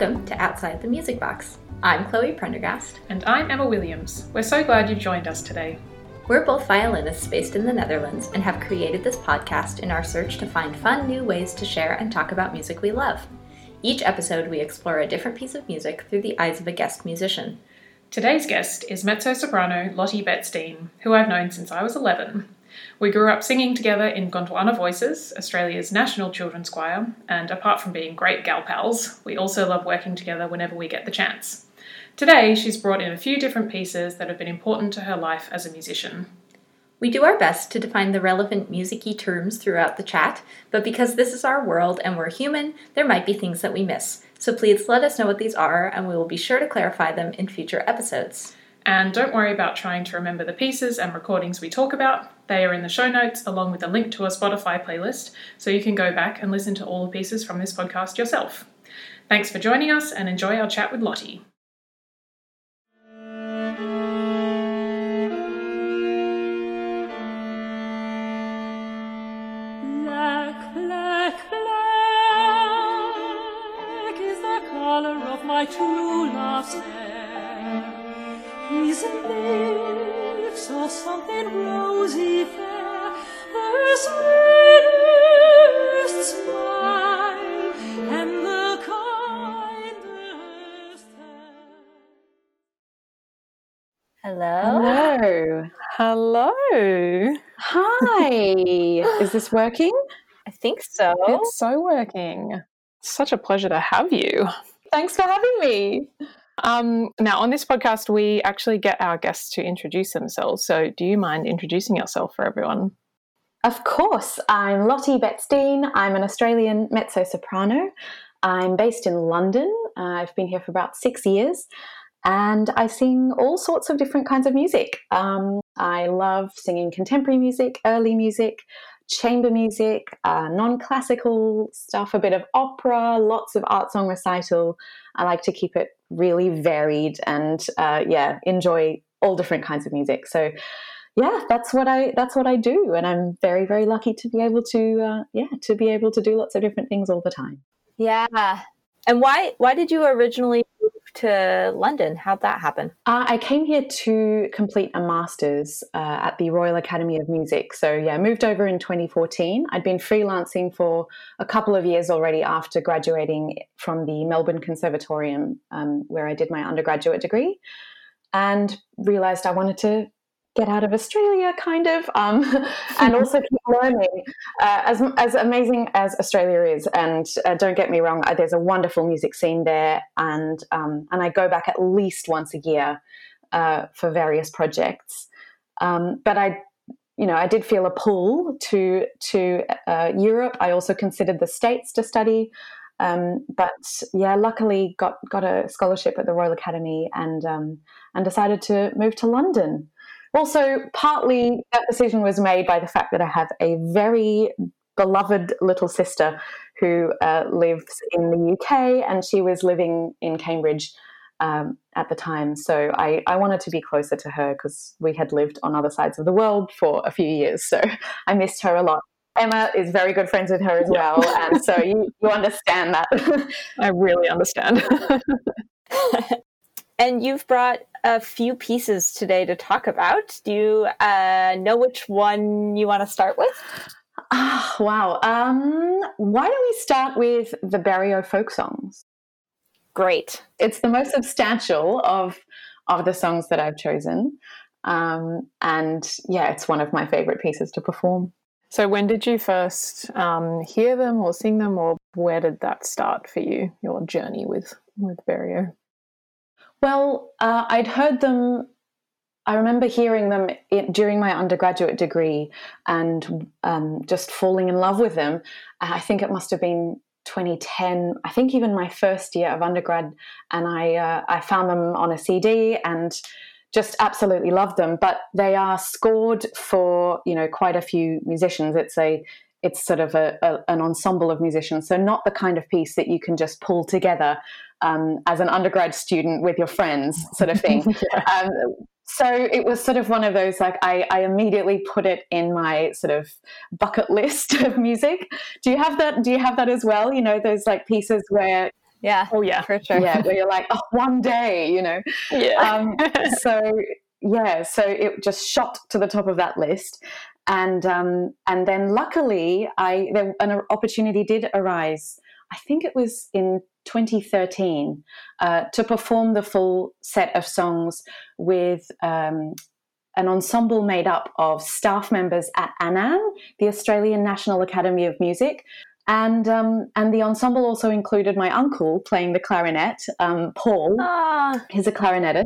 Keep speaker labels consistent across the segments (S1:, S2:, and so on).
S1: Welcome to Outside the Music Box. I'm Chloe Prendergast.
S2: And I'm Emma Williams. We're so glad you've joined us today.
S1: We're both violinists based in the Netherlands and have created this podcast in our search to find fun new ways to share and talk about music we love. Each episode, we explore a different piece of music through the eyes of a guest musician.
S2: Today's guest is mezzo soprano Lotte Betts-Dean, who I've known since I was 11. We grew up singing together in Gondwana Voices, Australia's national children's choir, and apart from being great gal pals, we also love working together whenever we get the chance. Today, she's brought in a few different pieces that have been important to her life as a musician.
S1: We do our best to define the relevant musicy terms throughout the chat, but because this is our world and we're human, there might be things that we miss. So please let us know what these are, and we will be sure to clarify them in future episodes.
S2: And don't worry about trying to remember the pieces and recordings we talk about. They are in the show notes along with a link to a Spotify playlist, so you can go back and listen to all the pieces from this podcast yourself. Thanks for joining us and enjoy our chat with Lottie.
S3: Black, black, His lips are something rosy fair, her sweetest smile, and the kindest hand.
S1: Hello.
S4: Hello. Hello. Hi. Is this working?
S1: I think so.
S4: It's so working. Such a pleasure to have you. Thanks for having me. Um, now, on this podcast, we actually get our guests to introduce themselves. So, do you mind introducing yourself for everyone?
S5: Of course, I'm Lottie Betts-Dean. I'm an Australian mezzo soprano. I'm based in London. Uh, I've been here for about six years and I sing all sorts of different kinds of music. Um, I love singing contemporary music, early music, chamber music, uh, non classical stuff, a bit of opera, lots of art song recital. I like to keep it really varied and uh, yeah, enjoy all different kinds of music. So yeah, that's what I that's what I do, and I'm very very lucky to be able to uh, yeah to be able to do lots of different things all the time.
S1: Yeah. And why why did you originally to London? How'd that happen?
S5: Uh, I came here to complete a master's uh, at the Royal Academy of Music. So, yeah, moved over in 2014. I'd been freelancing for a couple of years already after graduating from the Melbourne Conservatorium, um, where I did my undergraduate degree, and realized I wanted to get out of Australia, kind of, um, and also keep learning. Uh, as as amazing as Australia is, and uh, don't get me wrong, uh, there's a wonderful music scene there, and um, and I go back at least once a year uh, for various projects. Um, but I, you know, I did feel a pull to to uh, Europe. I also considered the States to study. Um, but yeah, luckily got got a scholarship at the Royal Academy and um, and decided to move to London. Also, partly that decision was made by the fact that I have a very beloved little sister who uh, lives in the UK and she was living in Cambridge um, at the time. So I, I wanted to be closer to her because we had lived on other sides of the world for a few years. So I missed her a lot. Emma is very good friends with her as well. And so you, you understand that.
S4: I really understand.
S1: And you've brought a few pieces today to talk about. Do you uh, know which one you want to start with?
S5: Ah, wow. Um, why don't we start with the Berio folk songs?
S1: Great.
S5: It's the most substantial of of the songs that I've chosen, um, and yeah, it's one of my favorite pieces to perform.
S4: So, when did you first um, hear them or sing them, or where did that start for you? Your journey with with Berio?
S5: Well, uh, I'd heard them. I remember hearing them in, during my undergraduate degree and um, just falling in love with them. I think it must have been 2010. I think even my first year of undergrad, and I uh, I found them on a CD and just absolutely loved them. But they are scored for you know quite a few musicians. It's a it's sort of a, a, an ensemble of musicians, so not the kind of piece that you can just pull together um, as an undergrad student with your friends, sort of thing. yeah. um, so it was sort of one of those like I, I, immediately put it in my sort of bucket list of music. Do you have that? Do you have that as well? You know, those like pieces where
S6: Yeah.
S4: Oh yeah.
S6: For sure.
S5: Yeah, where you're like, oh, one day, you know.
S4: Yeah.
S5: Um, so yeah, so it just shot to the top of that list, and um, and then luckily, I there, an opportunity did arise. I think it was in 2013 uh, to perform the full set of songs with um, an ensemble made up of staff members at ANAM, the Australian National Academy of Music. And, um, and the ensemble also included my uncle playing the clarinet, um, Paul.
S6: Ah,
S5: He's a clarinetist.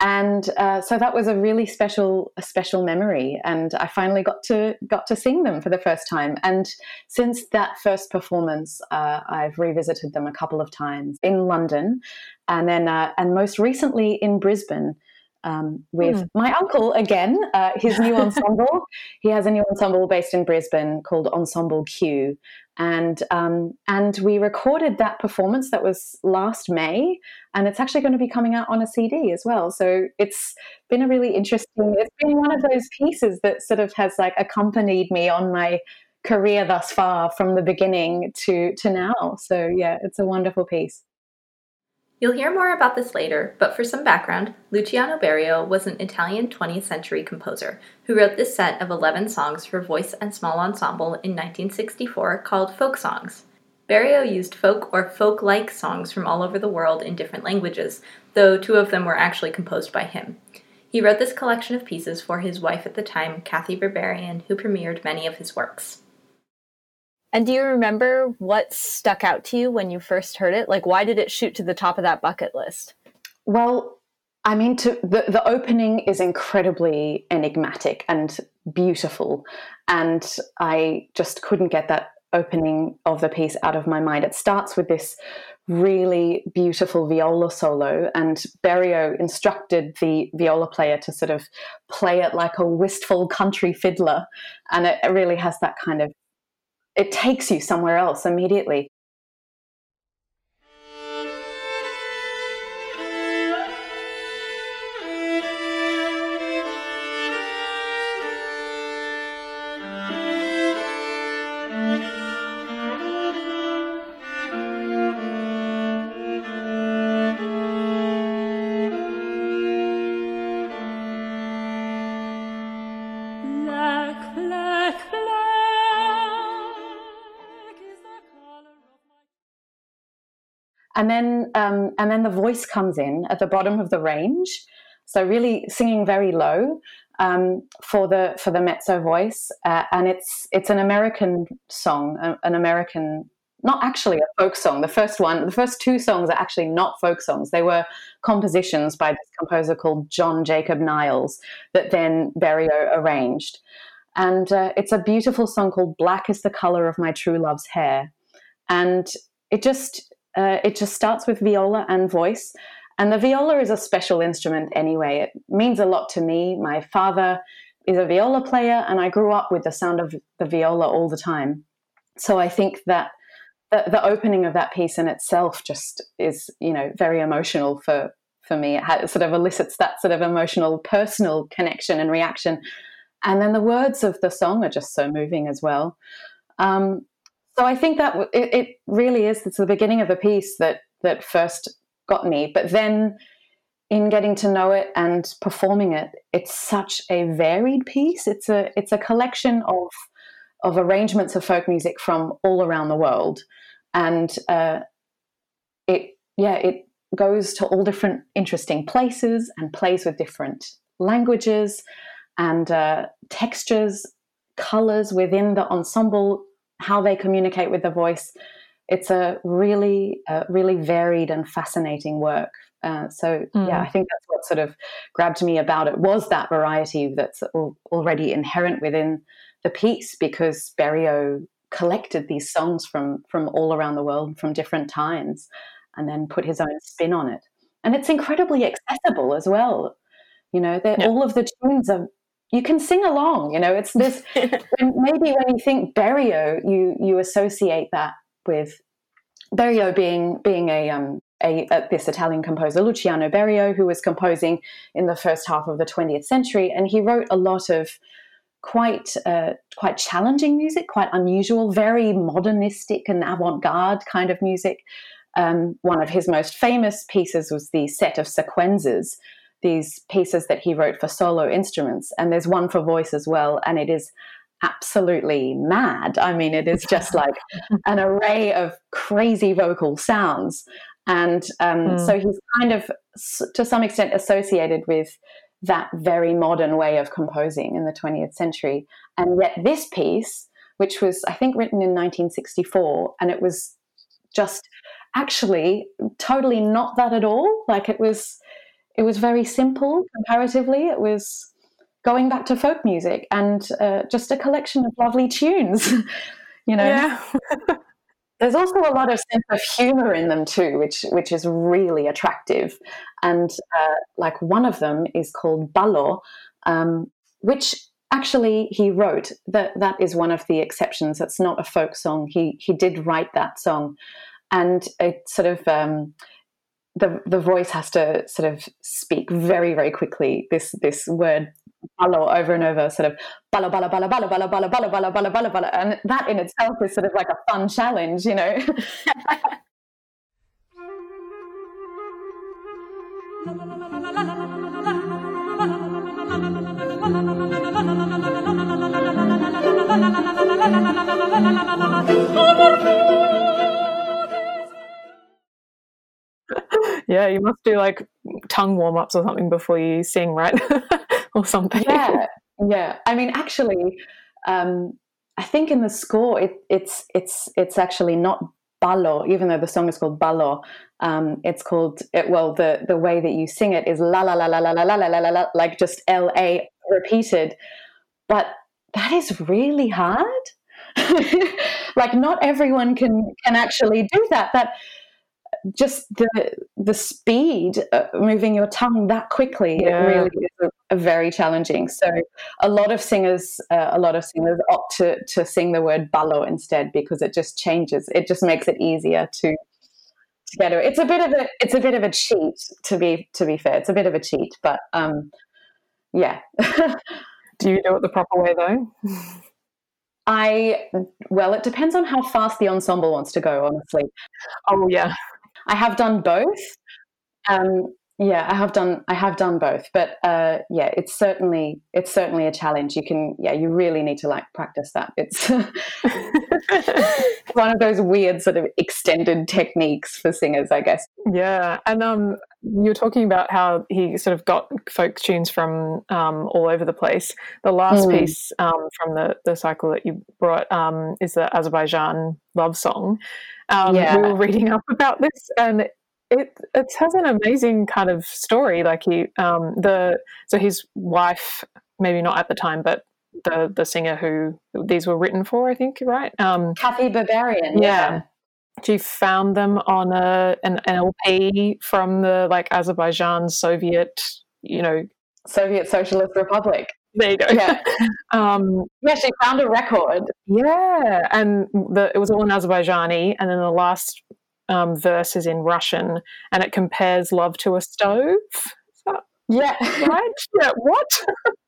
S5: And uh, so that was a really special, a special memory. And I finally got to got to sing them for the first time. And since that first performance, uh, I've revisited them a couple of times in London, and then uh, and most recently in Brisbane um, with my uncle again. Uh, his new ensemble. he has a new ensemble based in Brisbane called Ensemble Q, and um, and we recorded that performance that was last May, and it's actually going to be coming out on a CD as well. So it's been a really interesting. It's been one of those pieces that sort of has like accompanied me on my career thus far from the beginning to to now. So yeah, it's a wonderful piece.
S1: You'll hear more about this later, but for some background, Luciano Berio was an Italian 20th century composer who wrote this set of 11 songs for voice and small ensemble in 1964 called Folk Songs. Berio used folk or folk like songs from all over the world in different languages, though two of them were actually composed by him. He wrote this collection of pieces for his wife at the time, Kathy Berberian, who premiered many of his works.
S6: And do you remember what stuck out to you when you first heard it? Like, why did it shoot to the top of that bucket list?
S5: Well, I mean, to, the the opening is incredibly enigmatic and beautiful, and I just couldn't get that opening of the piece out of my mind. It starts with this really beautiful viola solo, and Berio instructed the viola player to sort of play it like a wistful country fiddler, and it really has that kind of it takes you somewhere else immediately. And then um, and then the voice comes in at the bottom of the range. So really singing very low um, for the for the mezzo voice. Uh, and it's it's an american song an american not actually a folk song. The first one the first two songs are actually not folk songs. They were compositions by this composer called john jacob niles that then berio arranged. And uh, it's a beautiful song called black is the color of my true love's hair. And it just uh, it just starts with viola and voice. And the viola is a special instrument anyway. It means a lot to me. My father is a viola player, and I grew up with the sound of the viola all the time. So I think that the, the opening of that piece in itself just is, you know, very emotional for for me. It, it sort of elicits that sort of emotional, personal connection and reaction. And then the words of the song are just so moving as well. Um, so I think that it, it really is. It's the beginning of the piece that that first got me. But then, in getting to know it and performing it, it's such a varied piece. It's a it's a collection of of arrangements of folk music from all around the world, and uh, it yeah it goes to all different interesting places and plays with different languages and uh, textures, colors within the ensemble how they communicate with the voice. It's a really, uh, really varied and fascinating work. Uh, so yeah, I think that's what sort of grabbed me about it was that variety that's al- already inherent within the piece because Berio collected these songs from from all around the world from different times and then put his own spin on it. And it's incredibly accessible as well. You know, they're, all of the tunes are you can sing along. You know, it's this. maybe when you think Berio, you you associate that with Berio being being a um a, this Italian composer Luciano Berio, who was composing in the first half of the 20th century, and he wrote a lot of quite uh, quite challenging music, quite unusual, very modernistic and avant-garde kind of music. um, one of his most famous pieces was the set of sequenzas, these pieces that he wrote for solo instruments. And there's one for voice as well, and it is absolutely mad. I mean, it is just like an array of crazy vocal sounds. And um, mm. so he's kind of, to some extent, associated with that very modern way of composing in the 20th century. And yet, this piece, which was, I think, written in 1964, and it was just actually totally not that at all. Like it was, it was very simple comparatively. It was going back to folk music and uh, just a collection of lovely tunes. you know,
S4: yeah.
S5: there's also a lot of sense of humor in them too, which which is really attractive. And uh, like one of them is called Ballo, um, which actually he wrote. That that is one of the exceptions. That's not a folk song. He he did write that song, and it sort of. Um, the, the voice has to sort of speak very very quickly this this word ballo over and over, sort of ballo, ballo, ballo, ballo, ballo, ballo, ballo, ballo, ballo, ballo, ballo. And that in itself is sort of like a fun challenge, you know?
S4: yeah, you must do like tongue warm ups or something before you sing, right? or something.
S5: Yeah, yeah. I mean, actually, um, I think in the score, it, it's it's it's actually not ballo, even though the song is called ballo. Um, it's called it, well, the the way that you sing it is la la la la la la la la la la, like just L A repeated. But that is really hard. like not everyone can can actually do that. That just the the speed moving your tongue that quickly yeah. it really is a, a very challenging. So a lot of singers uh, a lot of singers opt to to sing the word ballo instead because it just changes. It just makes it easier to to get it it's a bit of a it's a bit of a cheat to be to be fair. It's a bit of a cheat but um yeah.
S4: Do you do it the proper way though?
S5: I well, it depends on how fast the ensemble wants to go. Honestly,
S4: oh yeah,
S5: I have done both. Um, yeah, I have done. I have done both, but uh, yeah, it's certainly it's certainly a challenge. You can, yeah, you really need to like practice that. It's one of those weird sort of extended techniques for singers, I guess.
S4: Yeah, and um, you're talking about how he sort of got folk tunes from um, all over the place. The last mm. piece um, from the the cycle that you brought um, is the Azerbaijan love song. Um, yeah. We were reading up about this, and it it has an amazing kind of story. Like he, um, the so his wife, maybe not at the time, but the the singer who these were written for, I think, right?
S5: Um, Kathy Berberian.
S4: Yeah. yeah. She found them on a an LP from the like Azerbaijan Soviet, you know,
S5: Soviet Socialist Republic.
S4: There you go.
S5: Yeah. um, yeah, she found a record.
S4: Yeah, and the, it was all in Azerbaijani, and then the last um, verse is in Russian, and it compares love to a stove.
S5: That, yeah.
S4: Right? yeah. What?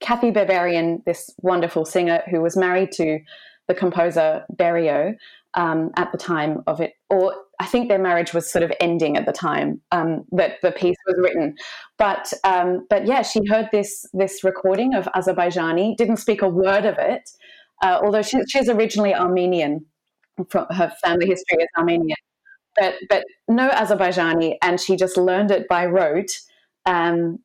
S5: Kathy Berberian, this wonderful singer who was married to the composer Berio um, at the time of it, or I think their marriage was sort of ending at the time um, that the piece was written. But um, but yeah, she heard this this recording of Azerbaijani, didn't speak a word of it, uh, although she, she's originally Armenian. From her family history is Armenian, but but no Azerbaijani, and she just learned it by rote. Um,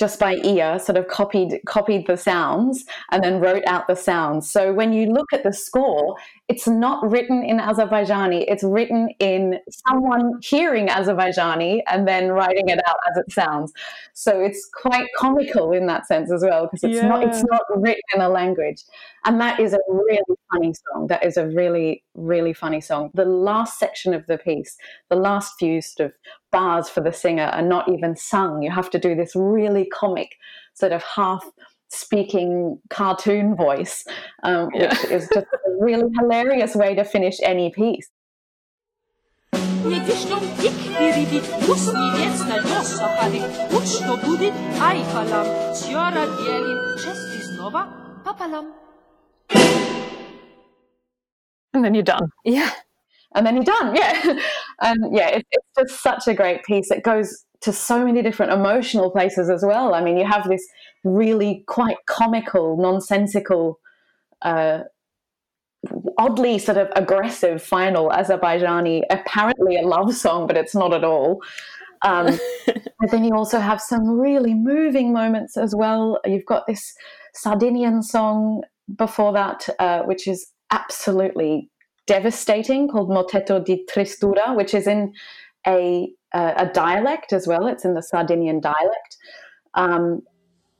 S5: just by ear, sort of copied copied the sounds and then wrote out the sounds. So when you look at the score, it's not written in Azerbaijani. It's written in someone hearing Azerbaijani and then writing it out as it sounds. So it's quite comical in that sense as well because it's yeah. not it's not written in a language. And that is a really funny song. That is a really really funny song. The last section of the piece, the last few sort of bars for the singer are not even sung. You have to do this really comic, sort of half speaking cartoon voice, um, yeah. which is just a really hilarious way to finish any piece.
S4: And then you're done.
S5: Yeah and then you're done. Yeah. And yeah, it, it's just such a great piece. It goes to so many different emotional places as well. I mean, you have this really quite comical, nonsensical, uh, oddly sort of aggressive final Azerbaijani, apparently a love song, but it's not at all. Um, but then you also have some really moving moments as well. You've got this Sardinian song before that, uh, which is absolutely devastating called Motetto di Tristura, which is in a, uh, a dialect as well. It's in the Sardinian dialect. Um,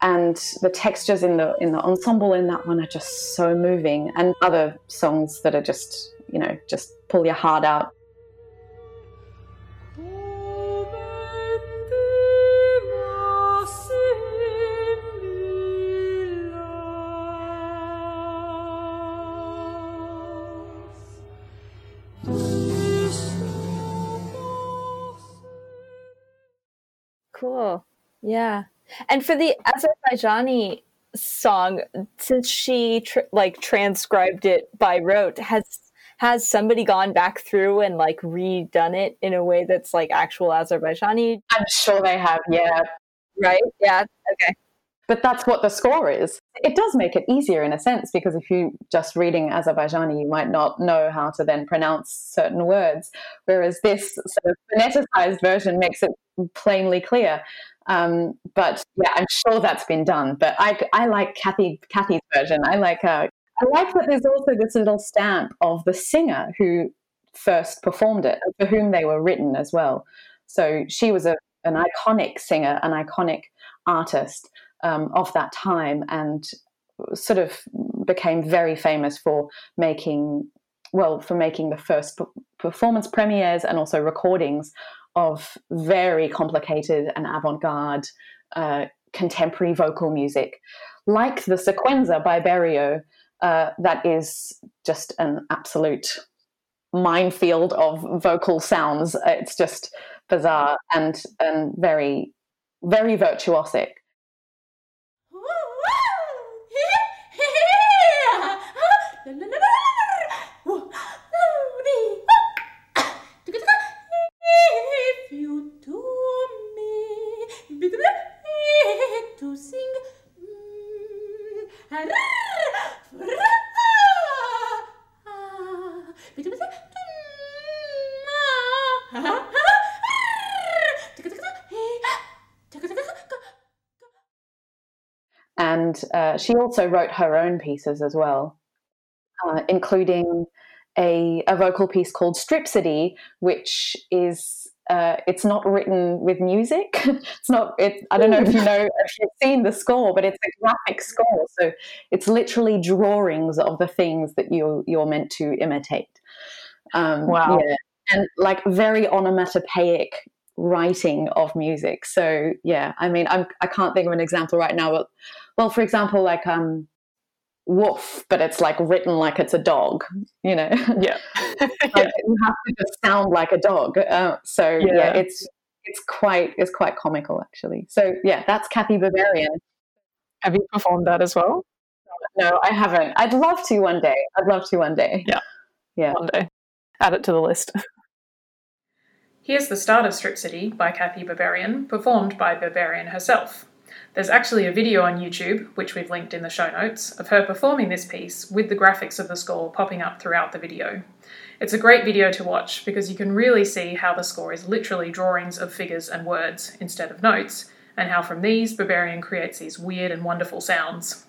S5: and the textures in the in the ensemble in that one are just so moving and other songs that are just you know just pull your heart out
S6: Yeah. And for the Azerbaijani song, since she tr- like transcribed it by rote, has has somebody gone back through and like redone it in a way that's like actual Azerbaijani?
S5: I'm sure they have. Yeah.
S6: Right. Yeah. Okay
S5: but that's what the score is. It does make it easier in a sense because if you're just reading Azerbaijani, you might not know how to then pronounce certain words, whereas this sort of phoneticized version makes it plainly clear. Um, but yeah, I'm sure that's been done. But I, I like Kathy Kathy's version. I like uh, I like that there's also this little stamp of the singer who first performed it, for whom they were written as well. So she was a, an iconic singer, an iconic artist um, of that time and sort of became very famous for making well for making the first performance premieres and also recordings of very complicated and avant-garde uh, contemporary vocal music like the sequenza by Berio uh, that is just an absolute minefield of vocal sounds. It's just bizarre and and very very virtuosic and uh, she also wrote her own pieces as well, uh, including a, a vocal piece called Stripsody, which is uh, it's not written with music. it's not. It, I don't know if you know if you've seen the score, but it's a graphic score, so it's literally drawings of the things that you you're meant to imitate.
S4: Um, wow.
S5: Yeah. And like very onomatopoeic writing of music. So yeah, I mean, I'm, I can't think of an example right now, but well, for example, like um, woof, but it's like written like it's a dog, you know?
S4: Yeah.
S5: like, you have to just sound like a dog. Uh, so yeah. yeah. it's it's quite it's quite comical actually. So yeah, that's Kathy Berberian.
S4: Have you performed that as well?
S5: No, I haven't. I'd love to one day. I'd love to one day.
S4: Yeah.
S5: Yeah.
S4: One day. Add it to the list.
S2: Here's the start of Stripsody by Kathy Berberian, performed by Berberian herself. There's actually a video on YouTube, which we've linked in the show notes, of her performing this piece with the graphics of the score popping up throughout the video. It's a great video to watch because you can really see how the score is literally drawings of figures and words instead of notes, and how from these, Berberian creates these weird and wonderful sounds.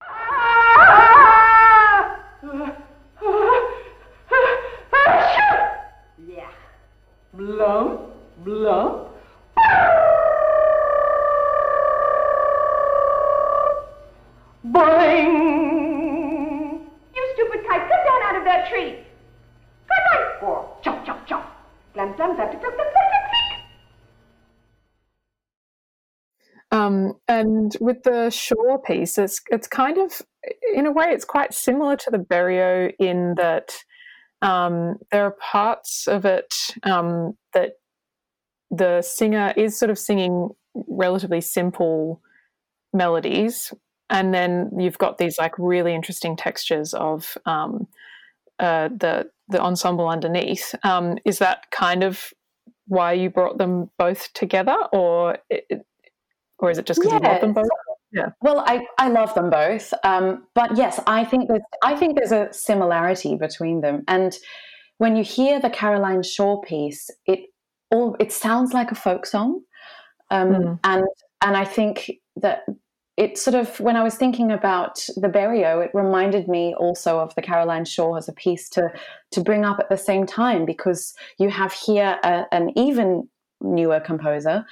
S7: Blum, blum. Boing!
S8: You stupid kite, come down out of that tree. Come on.
S7: Four. Chop, chop, chop.
S8: Glum, glum, glum, glum, glum, glum, glum, glum.
S4: Um, and with the Shaw piece, it's it's kind of in a way it's quite similar to the Berio in that um, there are parts of it um, that the singer is sort of singing relatively simple melodies, and then you've got these like really interesting textures of um, uh, the the ensemble underneath. Um, is that kind of why you brought them both together, or it, or is it just because you love them both? Yeah.
S5: Well, I, I love them both, um, but yes, I think that I think there's a similarity between them. And when you hear the Caroline Shaw piece, it all it sounds like a folk song, um,
S4: Mm.
S5: and and I think that it sort of when I was thinking about the Berio, it reminded me also of the Caroline Shaw as a piece to to bring up at the same time because you have here a, an even newer composer.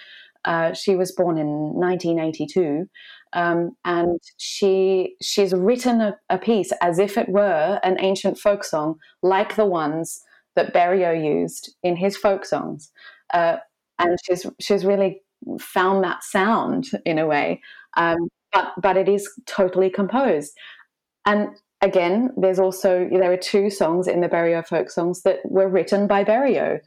S5: Uh, she was born in 1982, um, and she she's written a, a piece as if it were an ancient folk song, like the ones that Berio used in his folk songs, uh, and she's she's really found that sound in a way, um, but but it is totally composed, and again, there's also there are two songs in the Berio folk songs that were written by Berio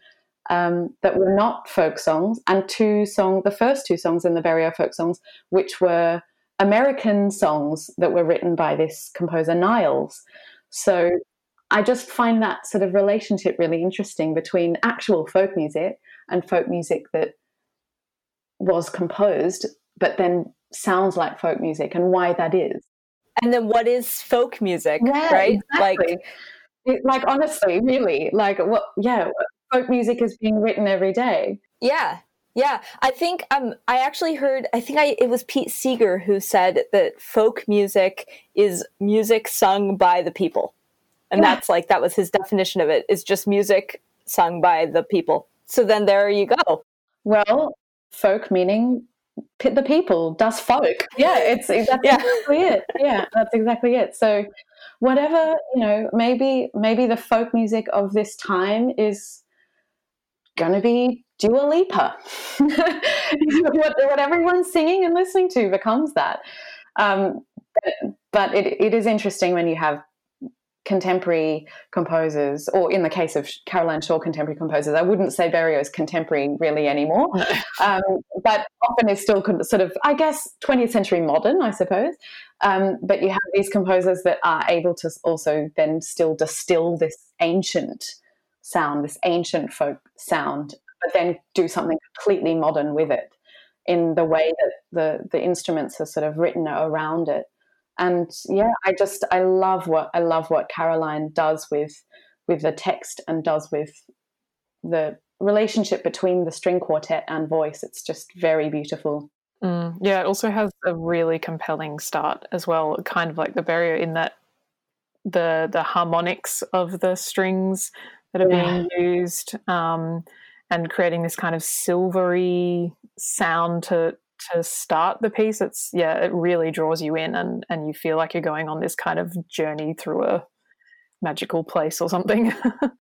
S5: um, that were not folk songs, and two song the first two songs in the Berio folk songs, which were American songs that were written by this composer Niles. So I just find that sort of relationship really interesting between actual folk music and folk music that was composed, but then sounds like folk music, and why that is.
S6: And then what is folk music,
S5: Yeah,
S6: right?
S5: exactly. It- like honestly, really, like what? Yeah, folk music is being written every day.
S6: Yeah. Yeah, I think um I actually heard I think I it was Pete Seeger who said that folk music is music sung by the people. And
S5: Yeah.
S6: that's like that was his definition of it is just music sung by the people. So then there you go.
S5: Well, folk meaning the people, does folk. Yeah, it's that's
S6: Yeah.
S5: exactly it. Yeah, that's exactly it. So, whatever you know, maybe maybe the folk music of this time is going to be Dua Lipa. what, what everyone's singing and listening to becomes that. Um, but but it, it is interesting when you have contemporary composers, or in the case of Caroline Shaw, contemporary composers. I wouldn't say Berio is contemporary really anymore, um, but often is still sort of, I guess, 20th century modern, I suppose. Um, but you have these composers that are able to also then still distill this ancient sound, this ancient folk sound, but then do something completely modern with it in the way that the the instruments are sort of written around it and yeah i just i love what i love what caroline does with with the text and does with the relationship between the string quartet and voice it's just very beautiful
S4: Mm, yeah, it also has a really compelling start as well, kind of like the Berio in that the the harmonics of the strings that are
S5: Yeah.
S4: being used um, and creating this kind of silvery sound to to start the piece. It's yeah, it really draws you in and and you feel like you're going on this kind of journey through a magical place or something.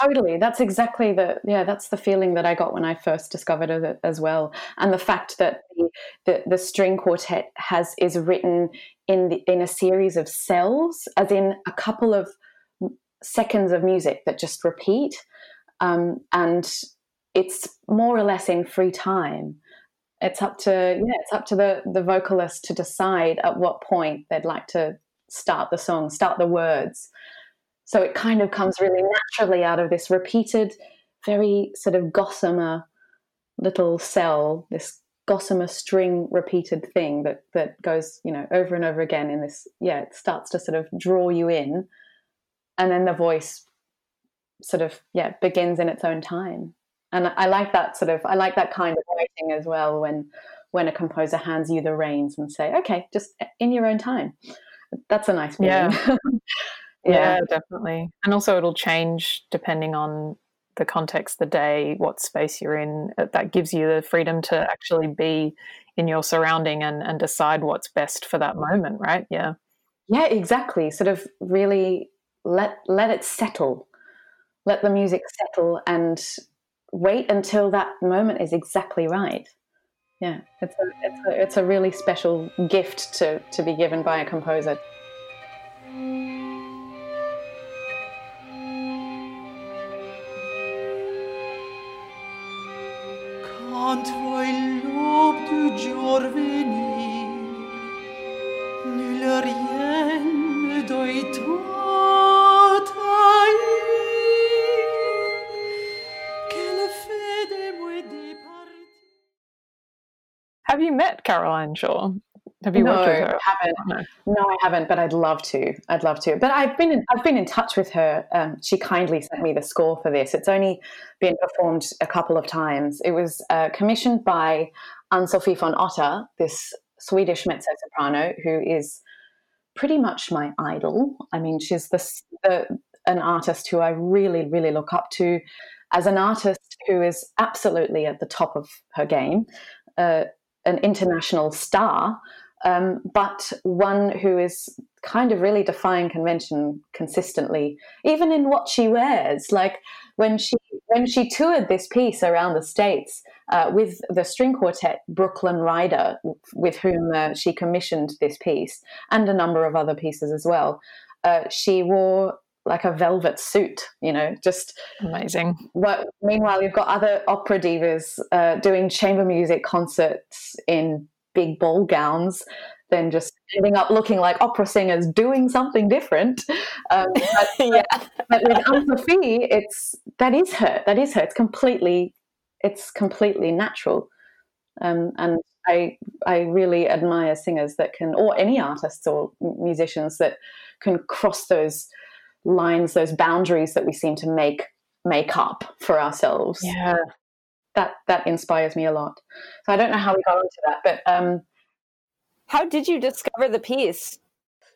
S5: totally that's exactly the yeah that's the feeling that i got when i first discovered it as well and the fact that the the, the string quartet has is written in the, in a series of cells as in a couple of seconds of music that just repeat um, and it's more or less in free time. It's up to yeah, it's up to the the vocalist to decide at what point they'd like to start the song, start the words. So it kind of comes really naturally out of this repeated, very sort of gossamer little cell, this gossamer string repeated thing that that goes, you know, over and over again in this, yeah, it starts to sort of draw you in. And then the voice sort of, yeah, begins in its own time. And I like that sort of I like that kind of writing as well when when a composer hands you the reins and say, okay, just in your own time. That's a nice feeling.
S4: Yeah. yeah, definitely. And also it'll change depending on the context, the day, what space you're in. That gives you the freedom to actually be in your surrounding and, and decide what's best for that moment, right? Yeah.
S5: Yeah, exactly. Sort of really let let it settle. Let the music settle and wait until that moment is exactly right. Yeah, it's a, it's a, it's a really special gift to, to be given by a composer.
S4: Caroline Shaw? Have you
S5: no,
S4: worked with her?
S5: I haven't. No. no. I haven't, but I'd love to. I'd love to. But I've been in, I've been in touch with her. Um, she kindly sent me the score for this. It's only been performed a couple of times. It was uh, commissioned by Ann-Sofie von Otter, this Swedish mezzo soprano who is pretty much my idol. I mean, she's the, the an artist who I really, really look up to as an artist who is absolutely at the top of her game. Uh, an international star, um, but one who is kind of really defying convention consistently, even in what she wears. Like when she when she toured this piece around the states uh, with the string quartet Brooklyn Rider, with whom uh, she commissioned this piece, and a number of other pieces as well. Uh, she wore like a velvet suit, you know, just
S4: amazing.
S5: What, meanwhile, you've got other opera divas uh, doing chamber music concerts in big ball gowns, then just ending up looking like opera singers doing something different. Um, but, yeah. but with Anne-Sofie, it's that is her. That is her. It's completely, it's completely natural. Um, and I I really admire singers that can, or any artists or musicians that can cross those lines, those boundaries that we seem to make make up for ourselves.
S4: Yeah.
S5: That that inspires me a lot. So I don't know how we got into that, but um,
S6: how did you discover the piece?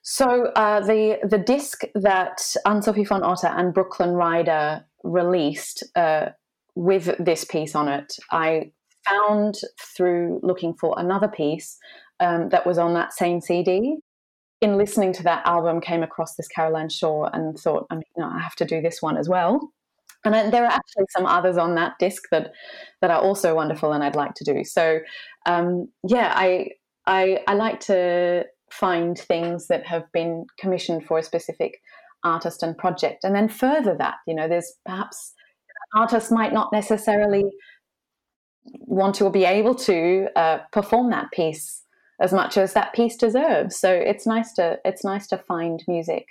S5: So uh, the the disc that Ann-Sofie von Otter and Brooklyn Rider released uh, with this piece on it, I found through looking for another piece um, that was on that same CD in listening to that album, came across this Caroline Shaw and thought, I mean, no, I have to do this one as well. And I, there are actually some others on that disc that that are also wonderful, and I'd like to do. So, um, yeah, I, I I like to find things that have been commissioned for a specific artist and project, and then further that. You know, there's perhaps artists might not necessarily want to or be able to uh, perform that piece as much as that piece deserves. So it's nice to it's nice to find music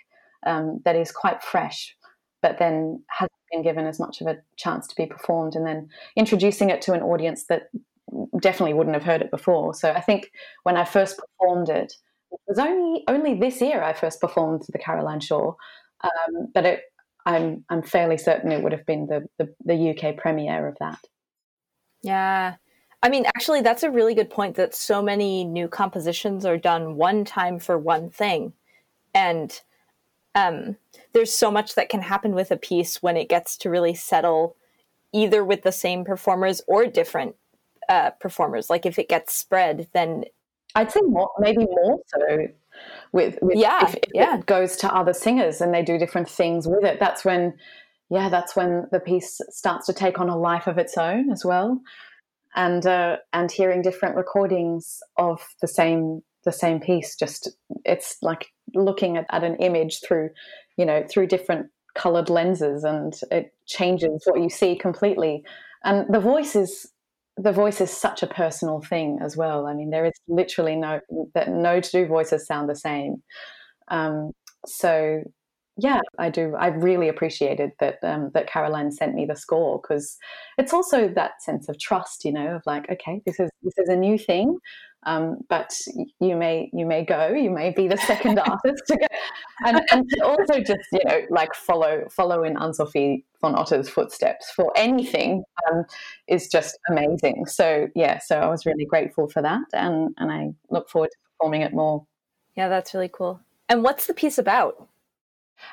S5: um, that is quite fresh, but then hasn't been given as much of a chance to be performed, and then introducing it to an audience that definitely wouldn't have heard it before. So I think when I first performed it, it was only only this year I first performed the Caroline Shaw, um, but it, I'm I'm fairly certain it would have been the, the, the UK premiere of that.
S6: Yeah, I mean, actually, that's a really good point that so many new compositions are done one time for one thing. And um, there's so much that can happen with a piece when it gets to really settle either with the same performers or different uh, performers. Like if it gets spread, then
S5: I'd say more, maybe more so with, with
S6: yeah,
S5: if, if
S6: yeah.
S5: it goes to other singers and they do different things with it. That's when, yeah, that's when the piece starts to take on a life of its own as well and uh, and hearing different recordings of the same the same piece just it's like looking at, at an image through you know through different colored lenses and it changes what you see completely and the voice is the voice is such a personal thing as well. I mean, there is literally no that no two voices sound the same. Um, so yeah, I do. I really appreciated that um, that Caroline sent me the score because it's also that sense of trust, you know, of like, okay, this is this is a new thing, um, but you may you may go, you may be the second artist to go, and, and to also just you know like follow follow in Anne Sofie von Otter's footsteps for anything um, is just amazing. So yeah, so I was really grateful for that, and and I look forward to performing it more.
S6: Yeah, that's really cool. And what's the piece about?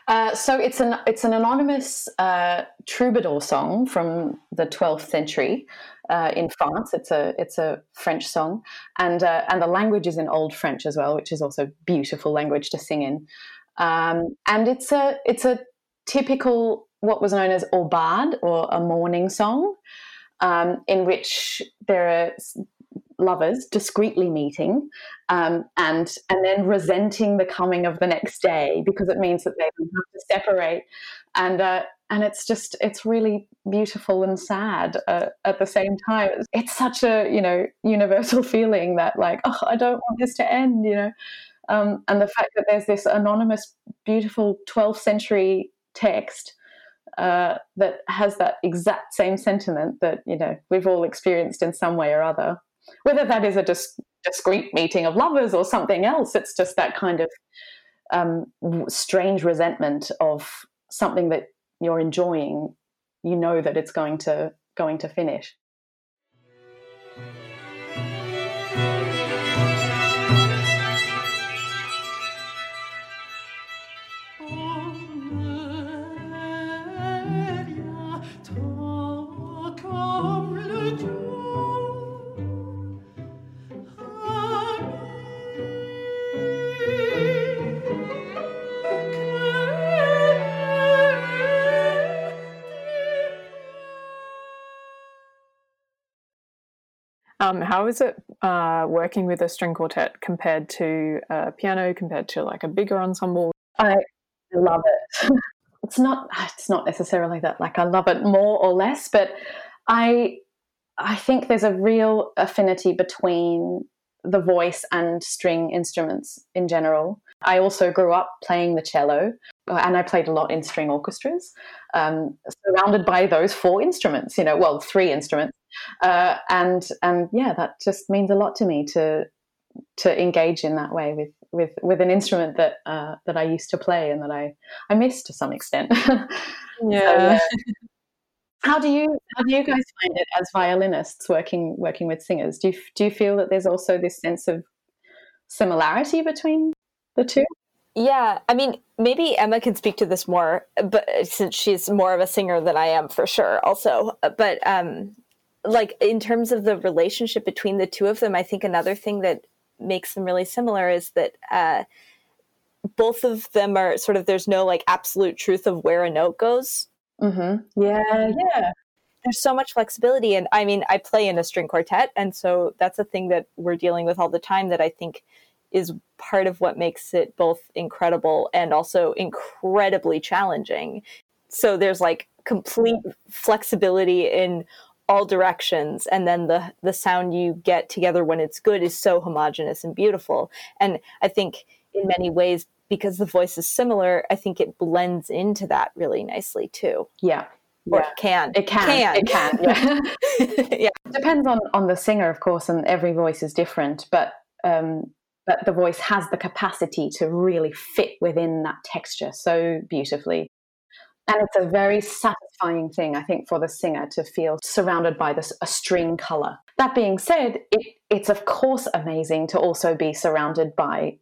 S5: Uh, so it's an it's an anonymous uh, troubadour song from the 12th century uh, in France. It's a it's a French song, and uh, and the language is in Old French as well, which is also beautiful language to sing in. Um, and it's a it's a typical what was known as aubade or a morning song, um, in which there are lovers discreetly meeting um, and and then resenting the coming of the next day because it means that they have to separate. And uh, and it's just it's really beautiful and sad uh, at the same time. It's such a you know universal feeling that like oh i don't want this to end you know? Um, and the fact that there's this anonymous beautiful 12th century text uh, that has that exact same sentiment that you know we've all experienced in some way or other whether that is a dis- discreet meeting of lovers or something else it's just that kind of um, strange resentment of something that you're enjoying. You know that it's going to going to finish
S4: Um, how is it uh, working with a string quartet compared to a piano, compared to like a bigger ensemble?
S5: I love it. it's not. It's not necessarily that like I love it more or less, but I I think there's a real affinity between the voice and string instruments in general. I also grew up playing the cello, and I played a lot in string orchestras, um, surrounded by those four instruments. You know, well, three instruments, uh, and and yeah, that just means a lot to me to to engage in that way with with with an instrument that uh, that I used to play and that I I miss to some extent.
S4: yeah. So.
S5: How do you how do you guys find it as violinists working working with singers? Do you do you feel that there's also this sense of similarity between the two?
S6: Yeah, I mean, maybe Emma can speak to this more, but since she's more of a singer than I am, for sure. Also, but um, like in terms of the relationship between the two of them, I think another thing that makes them really similar is that uh, both of them are sort of there's no like absolute truth of where a note goes.
S5: Mm-hmm. Yeah, yeah.
S6: There's so much flexibility, and I mean, I play in a string quartet, and so that's a thing that we're dealing with all the time. That I think is part of what makes it both incredible and also incredibly challenging. So there's like complete flexibility in all directions and then the the sound you get together when it's good is so homogenous and beautiful. And i think in many ways because the voice is similar i think it blends into that really nicely too.
S5: Yeah.
S6: Or
S5: yeah.
S6: it can.
S5: It can,
S6: can.
S5: it can yeah.
S6: Yeah.
S5: It depends on on the singer of course and every voice is different but um but the voice has the capacity to really fit within that texture so beautifully and it's a very satisfying thing, I think, for the singer to feel surrounded by this a string color. That being said, it, it's of course amazing to also be surrounded by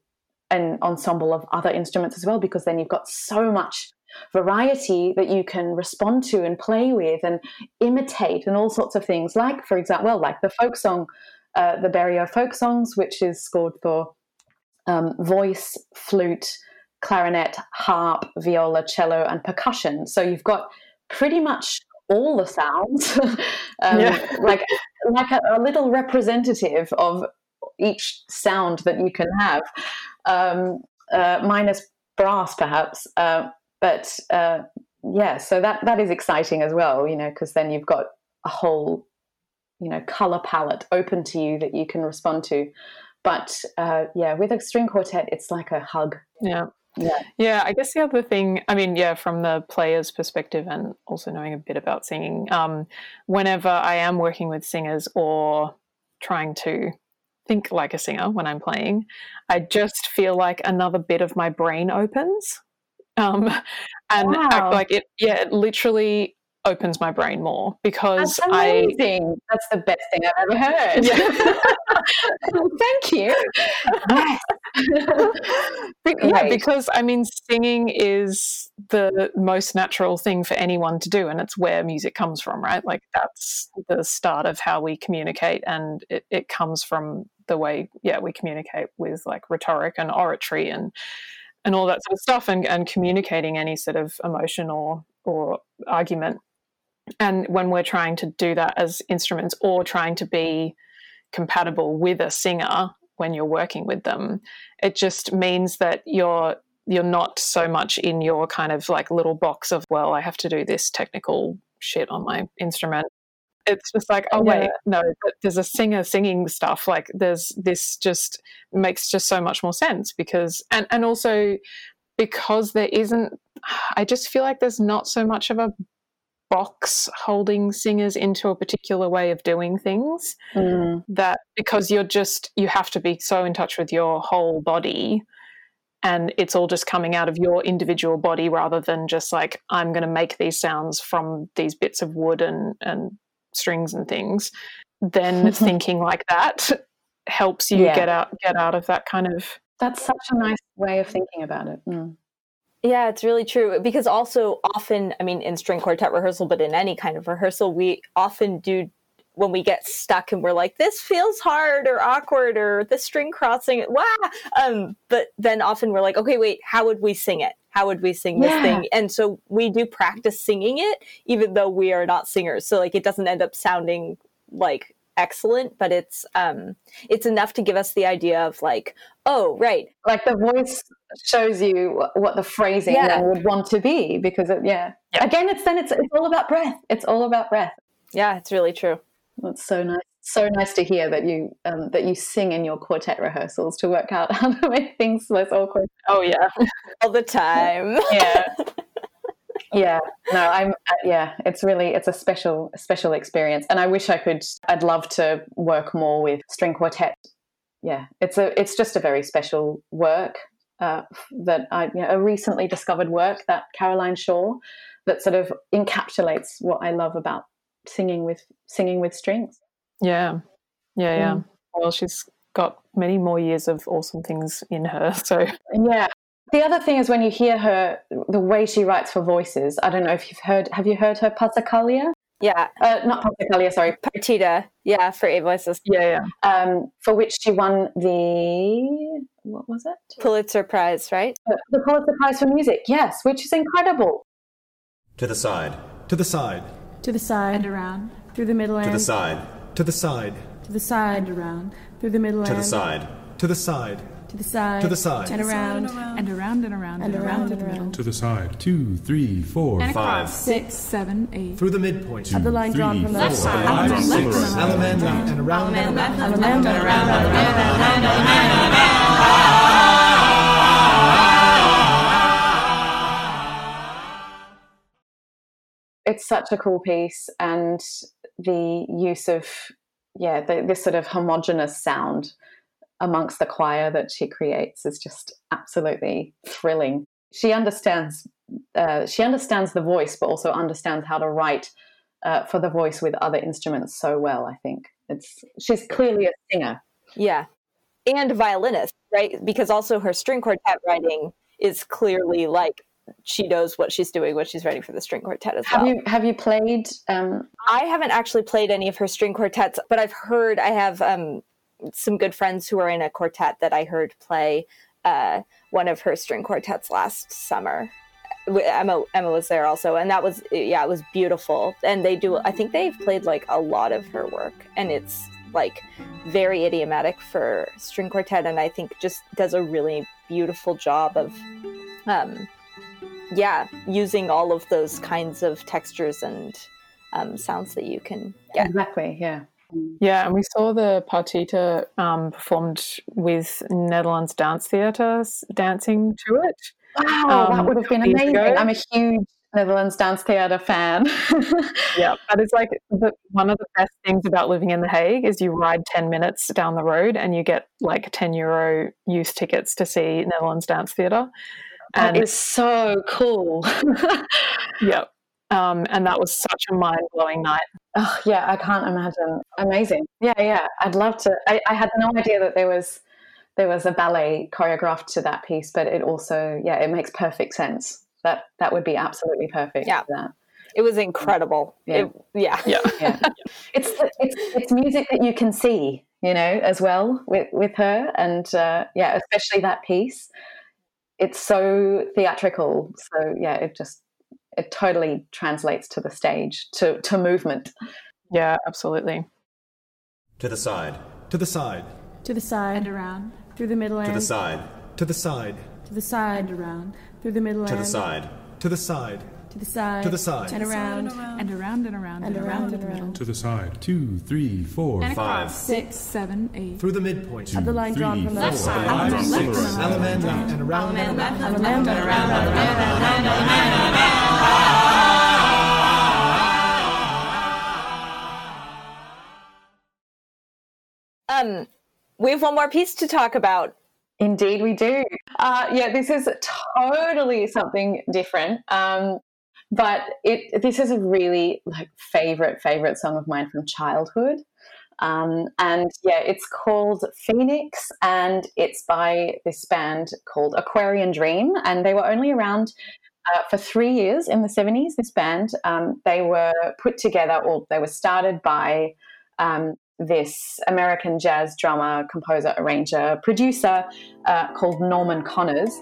S5: an ensemble of other instruments as well, because then you've got so much variety that you can respond to and play with and imitate and all sorts of things. Like, for example, well, like the folk song, uh, the Berio folk songs, which is scored for um, voice, flute, clarinet, harp, viola, cello, and percussion. So you've got pretty much all the sounds, um, yeah. like like a, a, little representative of each sound that you can have, um, uh, minus brass perhaps. Uh, but uh, yeah, so that that is exciting as well, you know, because then you've got a whole, you know, color palette open to you that you can respond to. But uh, yeah, with a string quartet, it's like a hug.
S4: Yeah.
S5: Yeah.
S4: Yeah, I guess the other thing, I mean, yeah, from the player's perspective and also knowing a bit about singing, um, whenever I am working with singers or trying to think like a singer when I'm playing, I just feel like another bit of my brain opens. Um, and
S5: Wow.
S4: act like it, yeah, it literally opens my brain more because
S5: That's
S4: I,
S5: amazing. That's the best thing I've ever heard. Yeah. Thank you. Yes.
S4: Yeah, because I mean, singing is the most natural thing for anyone to do, and it's where music comes from, right? Like that's the start of how we communicate, and it, it comes from the way, yeah, we communicate with like rhetoric and oratory and and all that sort of stuff, and and communicating any sort of emotion or or argument. And when we're trying to do that as instruments, or trying to be compatible with a singer when you're working with them, it just means that you're you're not so much in your kind of like little box of well i have to do this technical shit on my instrument it's just like oh wait
S5: Yeah.
S4: no but there's a singer singing stuff like there's this just makes just so much more sense because and and also because there isn't i just feel like there's not so much of a box holding singers into a particular way of doing things
S5: Mm.
S4: that because you're just you have to be so in touch with your whole body and it's all just coming out of your individual body rather than just like i'm going to make these sounds from these bits of wood and and strings and things then thinking like that helps you
S5: Yeah.
S4: get out get out of that kind of
S5: That's such a nice way of thinking about it. Mm.
S6: Yeah, it's really true. Because also, often, I mean, in string quartet rehearsal, but in any kind of rehearsal, we often do when we get stuck and we're like, this feels hard or awkward or the string crossing, wow. Um, but then often we're like, okay, wait, how would we sing it? How would we sing this
S5: Yeah.
S6: thing? And so we do practice singing it, even though we are not singers. So like, it doesn't end up sounding like excellent, but it's um, it's enough to give us the idea of like, oh, right,
S5: Like the voice shows you what the phrasing
S6: Yeah.
S5: then would want to be because it, yeah.
S4: Yeah.
S5: Again, it's then it's it's all about breath. It's all about breath.
S6: yeah, it's really true.
S5: That's so nice. So nice to hear that you um, that you sing in your quartet rehearsals to work out how to make things less awkward.
S4: oh yeah
S6: All the time.
S5: Yeah, yeah. No, I'm. Uh, yeah, it's really it's a special special experience, and I wish I could. I'd love to work more with string quartet. Yeah, it's a it's just a very special work uh, that I you know, a recently discovered work that Caroline Shaw that sort of encapsulates what I love about singing with singing with strings.
S4: yeah yeah yeah
S5: Mm.
S4: well she's got many more years of awesome things in her so
S5: Yeah. The other thing is when you hear her, the way she writes for voices. I don't know if you've heard. Have you heard her Passacaglia?
S6: Yeah,
S5: Uh, not Passacaglia, sorry.
S6: Partita. Yeah, for 8 Voices.
S4: yeah yeah
S5: Um, for which she won the what was it?
S6: Pulitzer Prize, right?
S5: Uh, The Pulitzer Prize for Music. Yes, which is incredible.
S9: To the side.
S10: To the side.
S11: To the side.
S12: And around.
S11: Through the middle
S9: To
S11: and
S9: the side.
S10: To the side.
S11: To the side.
S12: And around.
S11: Through the middle
S9: To the side.
S10: To the side.
S11: To the side.
S10: To the side.
S11: And around.
S12: And around and around
S11: And around and around.
S10: To the side. Two, three, four,
S12: And
S9: Five.
S12: across. Six, seven, eight.
S10: Through the midpoint.
S11: Of the line drawn from the
S12: Left side. Left
S10: Five,
S12: side.
S10: six,
S12: Left side.
S10: element left and around and around.
S11: Element and around.
S5: It's such a cool piece, and the use of yeah, the, this sort of homogenous sound amongst the choir that she creates is just absolutely thrilling. She understands uh, she understands the voice, but also understands how to write uh, for the voice with other instruments so well. I think it's she's clearly a singer.
S6: Yeah. And a violinist, right? Because also her string quartet writing is clearly like she knows what she's doing when she's writing for the string quartet as
S5: Have
S6: well.
S5: you have you played? Um,
S6: I haven't actually played any of her string quartets, but I've heard I have um, some good friends who are in a quartet that I heard play uh, one of her string quartets last summer. Emma Emma was there also, and that was yeah, it was beautiful. And they do, I think they've played like a lot of her work, and it's like very idiomatic for string quartet, and I think just does a really beautiful job of, um, yeah, using all of those kinds of textures and um, sounds that you can get.
S5: Exactly. Yeah.
S4: Yeah, and we saw the partita um, performed with Netherlands Dance Theatre dancing to it.
S5: Wow, that
S4: um,
S5: would have been
S4: a couple years
S5: amazing.
S4: ago.
S5: I'm a huge Netherlands Dance Theatre fan.
S4: Yeah, that is like the, one of the best things about living in The Hague is you ride 10 minutes down the road and you get like 10 euro youth tickets to see Netherlands Dance Theatre.
S5: That
S4: And
S5: is so cool.
S4: yeah, um, and that was such a mind blowing night.
S5: Oh, yeah, I can't imagine. Amazing. Yeah, yeah. I'd love to. I, I had no idea that there was there was a ballet choreographed to that piece, but it also, yeah, it makes perfect sense. That that would be absolutely perfect.
S6: Yeah.
S5: for that.
S6: It was incredible.
S5: Yeah.
S6: It- yeah.
S4: Yeah.
S5: yeah. it's it's it's music that you can see, you know, as well with with her, and uh, yeah, especially that piece. It's so theatrical, so yeah, it just it totally translates to the stage to to movement.
S4: Yeah, absolutely.
S9: To the side.
S10: To the side.
S11: To the side.
S12: And around.
S11: Through the middle
S9: To
S11: and
S9: the side.
S10: To the side.
S11: to the side.
S12: And around.
S11: Through the middle
S9: To the side.
S10: To the side.
S11: To the side.
S10: To the side.
S11: And around.
S12: And around and around
S11: And around
S12: to
S11: and
S12: the middle.
S11: around.
S10: To the side. Two, three, four.
S9: Five.
S12: Six, seven, eight.
S10: Through the midpoint.
S11: the line drawn from the left side.
S10: Five,
S12: Left
S10: six.
S12: side.
S10: Element left and around and around.
S11: And around and around.
S6: Um, we have one more piece to talk about.
S5: Indeed, we do. Uh, yeah, this is totally something different. Um, but it this is a really like favorite favorite song of mine from childhood. Um, and yeah, it's called Phoenix, and it's by this band called Aquarian Dream, and they were only around uh, for three years in the seventies. This band, um, they were put together, or they were started by um, this American jazz drummer, composer, arranger, producer uh, called Norman Connors.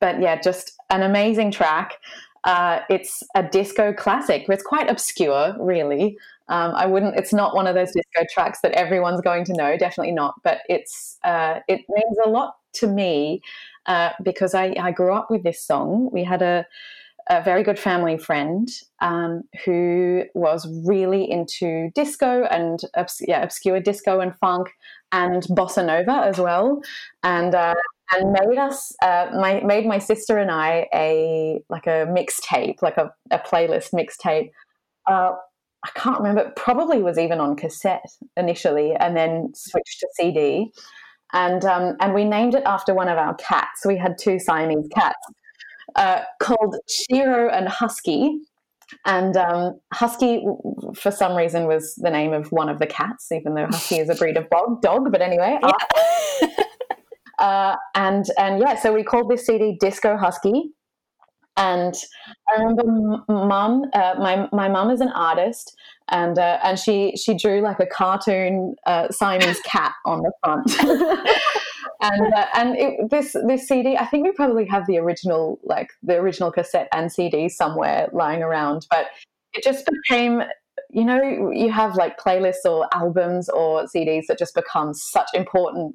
S5: But yeah, just an amazing track. Uh, it's a disco classic. It's quite obscure, really. Um, I wouldn't. It's not one of those disco tracks that everyone's going to know. Definitely not. But it's uh, it means a lot to me uh, because I, I grew up with this song. We had a a very good family friend um, who was really into disco and yeah, obscure disco and funk and bossa nova as well, and uh, and made us uh, my made my sister and I a like a mixtape, like a, a playlist mixtape. Uh, I can't remember. It probably was even on cassette initially, and then switched to CD. And um, and we named it after one of our cats. We had two Siamese cats uh, called Shiro and Husky. And um, Husky, for some reason, was the name of one of the cats, even though Husky is a breed of dog. Dog, but anyway. Uh, and and yeah, so we called this CD Disco Husky. And I remember, mum, uh, my my mum is an artist, and uh, and she she drew like a cartoon uh, Siamese cat on the front. and uh, and it, this this CD, I think we probably have the original like the original cassette and CD somewhere lying around, but it just became you know you have like playlists or albums or CDs that just become such important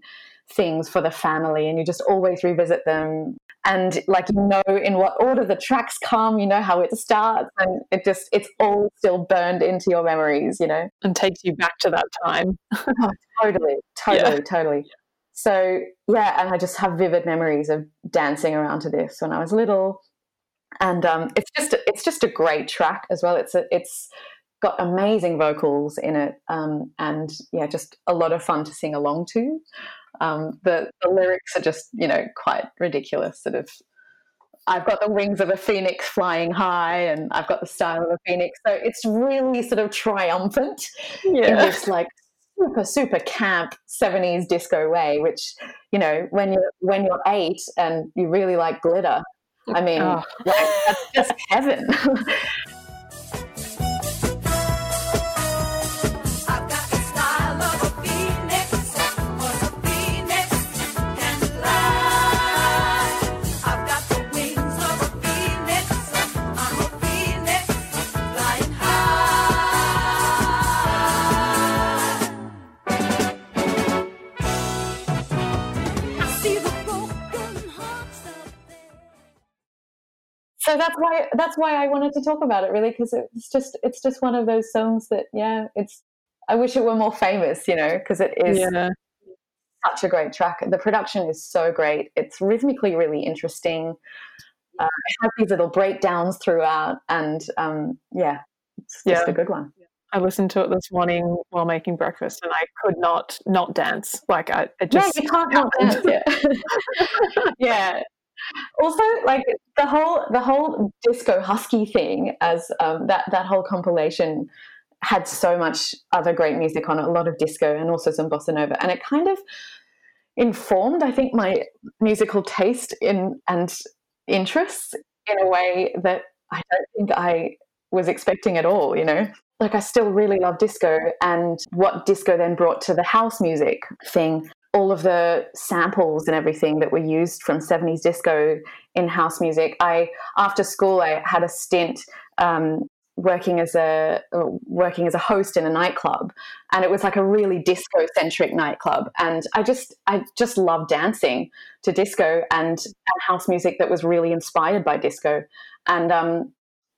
S5: things for the family and you just always revisit them. And like you know in what order the tracks come you know how it starts and it just it's all still burned into your memories you know?
S4: And takes you back to that time.
S5: totally totally
S4: Yeah.
S5: totally. So yeah and i just have vivid memories of dancing around to this when i was little. And um, it's just it's just a great track as well. It's a, it's got amazing vocals in it um, and yeah just a lot of fun to sing along to um, the, the lyrics are just you know quite ridiculous sort of I've got the wings of a phoenix flying high, and I've got the style of a phoenix. So it's really sort of triumphant in
S4: Yeah.
S5: this like super super camp 70s disco way which you know when you're when you're eight and you really like glitter i mean
S4: Oh.
S5: like, that's just heaven so that's why that's why I wanted to talk about it really because it's just it's just one of those songs that yeah it's I wish it were more famous you know because it is
S4: Yeah.
S5: such a great track the production is so great it's rhythmically really interesting uh, it has these little breakdowns throughout and um, yeah it's just
S4: Yeah.
S5: a good one
S4: I listened to it this morning while making breakfast, and I could not not dance. Like I, it just
S5: yeah you can't not dance yeah. yeah also like the whole the whole disco husky thing as um, that that whole compilation had so much other great music on it a lot of disco and also some bossa nova. And it kind of informed i think my musical taste in and interests in a way that i don't think i was expecting at all you know? Like i still really love disco and what disco then brought to the house music thing all of the samples and everything that were used from 70s disco in house music. I after school I had a stint um, working as a uh, working as a host in a nightclub, and it was like a really disco centric nightclub. And I just I just loved dancing to disco and, and house music that was really inspired by disco. And um,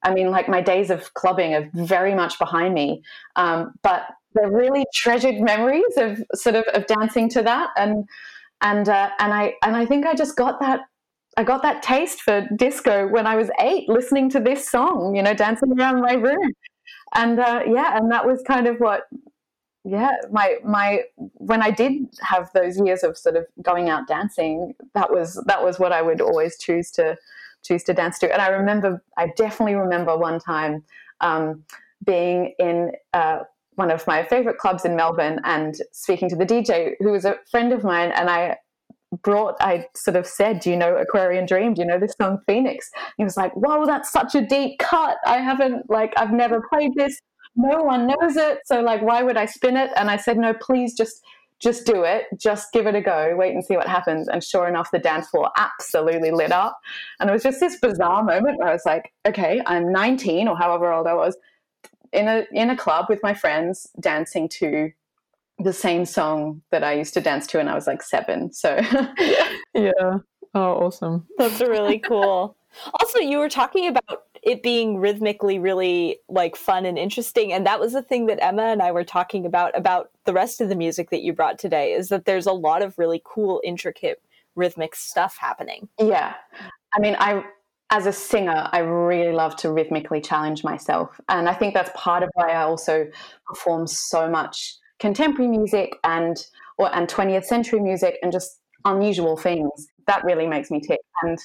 S5: I mean, like my days of clubbing are very much behind me, um, but they're really treasured memories of sort of of dancing to that, and and uh, and I and I think I just got that. I got that taste for disco when I was eight, listening to this song, you know, dancing around my room, and uh, yeah, and that was kind of what, yeah, my my when I did have those years of sort of going out dancing, that was that was what I would always choose to choose to dance to. And I remember, I definitely remember one time um, being in uh, one of my favorite clubs in Melbourne and speaking to the DJ, who was a friend of mine, and I brought, I sort of said, Do you know Aquarian Dream? Do you know this song Phoenix? He was like, Whoa, that's such a deep cut. I haven't, like, I've never played this. No one knows it. So, like, why would I spin it? And I said, No, please just just do it, just give it a go, wait and see what happens. And sure enough, the dance floor absolutely lit up. And it was just this bizarre moment where I was like, okay, I'm 19 or however old I was in a in a club with my friends dancing to the same song that I used to dance to when I was like seven. So
S4: yeah. Oh, awesome.
S6: That's really cool. Also, you were talking about it being rhythmically really like fun and interesting and that was the thing that Emma and I were talking about about the rest of the music that you brought today is that there's a lot of really cool intricate rhythmic stuff happening.
S5: Yeah. I mean, I as a singer, I really love to rhythmically challenge myself. And I think that's part of why I also perform so much contemporary music and or and 20th century music and just unusual things. That really makes me tick. And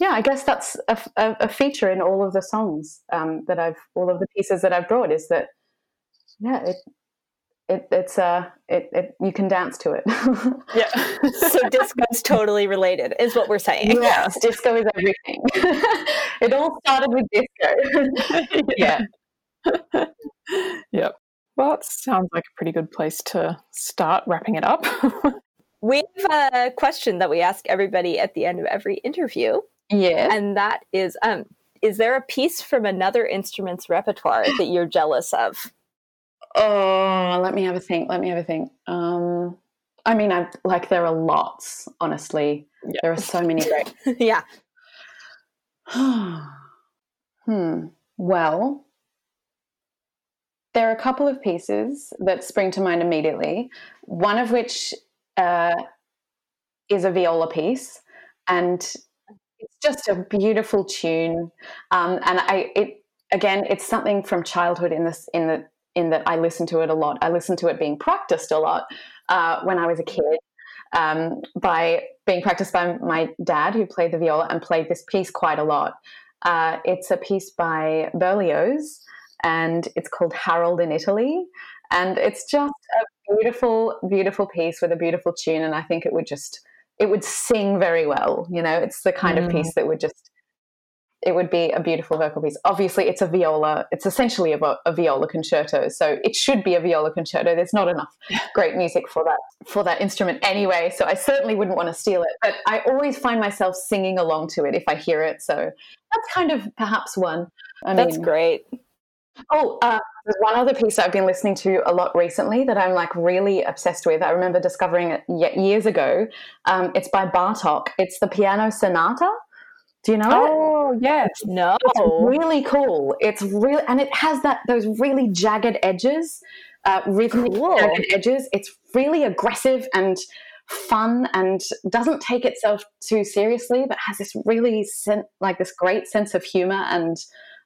S5: yeah, I guess that's a, a, a feature in all of the songs um, that I've, all of the pieces that I've brought is that, yeah, it, it it's uh, it, it you can dance to it.
S6: yeah. so disco's totally related, is what we're saying.
S5: Yes, disco is everything. it all started with disco. yeah.
S4: yep. Well, that sounds like a pretty good place to start wrapping it up.
S6: we have a question that we ask everybody at the end of every interview.
S5: Yeah.
S6: And that is um is there a piece from another instrument's repertoire that you're jealous of?
S5: Oh, let me have a think. Let me have a think. Um I mean, I like there are lots, honestly.
S4: Yeah.
S5: There are so many great.
S6: yeah.
S5: hmm. Well, there are a couple of pieces that spring to mind immediately. One of which uh, is a viola piece, and it's just a beautiful tune. Um, and I, it again, it's something from childhood in this in the in that I listen to it a lot. I listen to it being practiced a lot uh, when I was a kid um, by being practiced by my dad, who played the viola and played this piece quite a lot. Uh, it's a piece by Berlioz, and it's called Harold in Italy. And it's just a beautiful, beautiful piece with a beautiful tune. And I think it would just, it would sing very well. You know, it's the kind
S4: Mm.
S5: of piece that would just, it would be a beautiful vocal piece. Obviously, it's a viola. It's essentially a, a viola concerto, so it should be a viola concerto. There's not enough great music for that for that instrument anyway. So I certainly wouldn't want to steal it. But I always find myself singing along to it if I hear it. So that's kind of perhaps one. I
S6: That's
S5: mean,
S6: great.
S5: Oh, uh, there's one other piece I've been listening to a lot recently that I'm like really obsessed with. I remember discovering it years ago. Um, it's by Bartok. It's the Piano Sonata. Do you know?
S6: Oh
S4: Oh yes.
S6: No.
S5: It's really cool. It's real, and it has that those really jagged edges, uh, rhythmic
S6: Cool.
S5: jagged edges. It's really aggressive and fun, and doesn't take itself too seriously, but has this really sen- like this great sense of humor and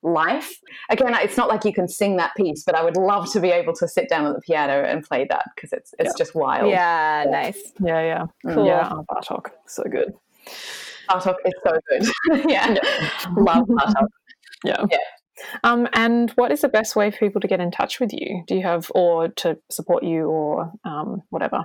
S5: life. Again, it's not like you can sing that piece, but I would love to be able to sit down at the piano and play that because it's it's just wild.
S6: Yeah, nice.
S4: Yeah, yeah.
S6: Cool.
S4: Yeah, oh, Bartok. So good.
S5: Bartok is so good. yeah, love Bartok.
S4: Yeah.
S5: Yeah.
S4: Um, and what is the best way for people to get in touch with you? Do you have, or to support you, or um, whatever?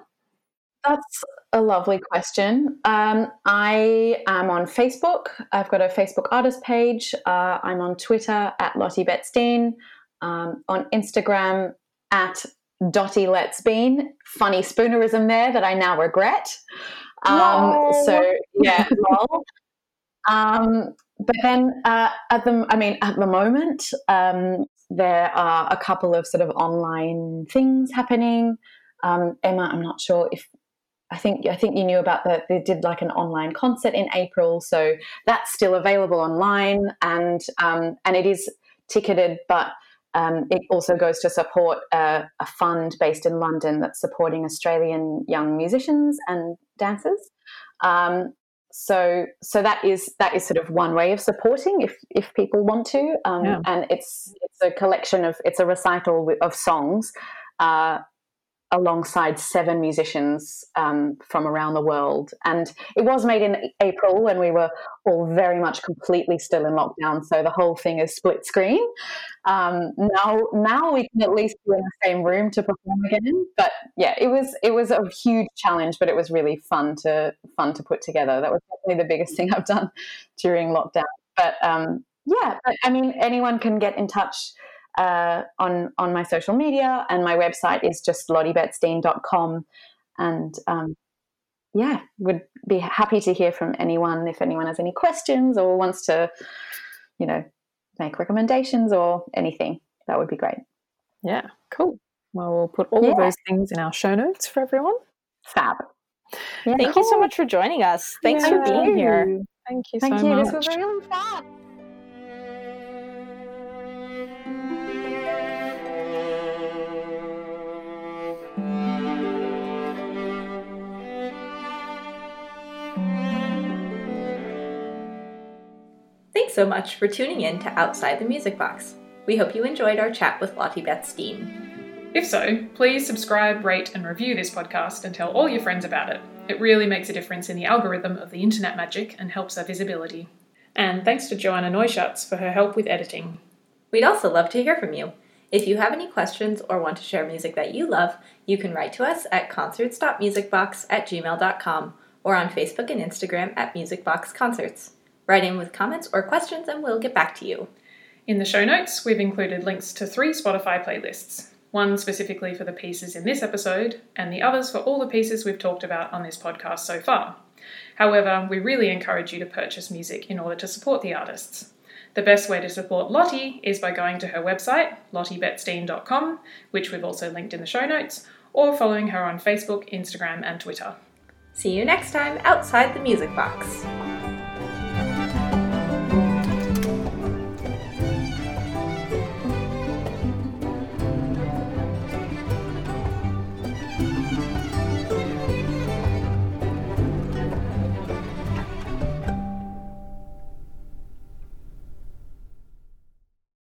S5: That's a lovely question. Um, I am on Facebook. I've got a Facebook artist page. Uh, I'm on Twitter at Lottie Betts-Dean. Um, on Instagram at Dottie Let's Bean. Funny spoonerism there that I now regret. Um, So yeah, lol. Um, but then uh, at the, I mean, at the moment, um, there are a couple of sort of online things happening. Um, Emma, I'm not sure if I think I think you knew about that. They did like an online concert in April, so that's still available online, and um, and it is ticketed, but um, it also goes to support a, a fund based in London that's supporting Australian young musicians and dancers. Um, so so that is that is sort of one way of supporting if if people want to, um,
S4: Yeah.
S5: and it's it's a collection of it's a recital of songs. Uh, alongside seven musicians um, from around the world. And it was made in April when we were all very much completely still in lockdown. So the whole thing is split screen. Um, now, now we can at least be in the same room to perform again. But yeah, it was it was a huge challenge, but it was really fun to fun to put together. That was definitely the biggest thing I've done during lockdown. But um, yeah, but, I mean, anyone can get in touch uh, on on my social media, and my website is just lottiebettsdean.com. And um, yeah, would be happy to hear from anyone if anyone has any questions or wants to, you know, make recommendations or anything. That would be great.
S4: Yeah, cool. Well, we'll put all of those things in our show notes for everyone.
S5: Fab. Yeah,
S6: Thank you so much for joining us. Thanks for being here.
S4: Thank you
S5: Thank
S4: so
S5: you.
S4: much.
S5: This was really fun.
S1: So much for tuning in to Outside the Music Box. We hope you enjoyed our chat with Lottie Betts-Dean.
S2: If so, please subscribe, rate, and review this podcast and tell all your friends about it. It really makes a difference in the algorithm of the internet magic and helps our visibility. And thanks to Joanna Neuschatz for her help with editing.
S1: We'd also love to hear from you. If you have any questions or want to share music that you love, you can write to us at concerts.musicbox at gmail.com or on Facebook and Instagram at musicboxconcerts. Write in with comments or questions and we'll get back to you.
S2: In the show notes, we've included links to three Spotify playlists one specifically for the pieces in this episode, and the others for all the pieces we've talked about on this podcast so far. However, we really encourage you to purchase music in order to support the artists. The best way to support Lottie is by going to her website, lottiebettsdean.com, which we've also linked in the show notes, or following her on Facebook, Instagram, and Twitter.
S1: See you next time outside the music box.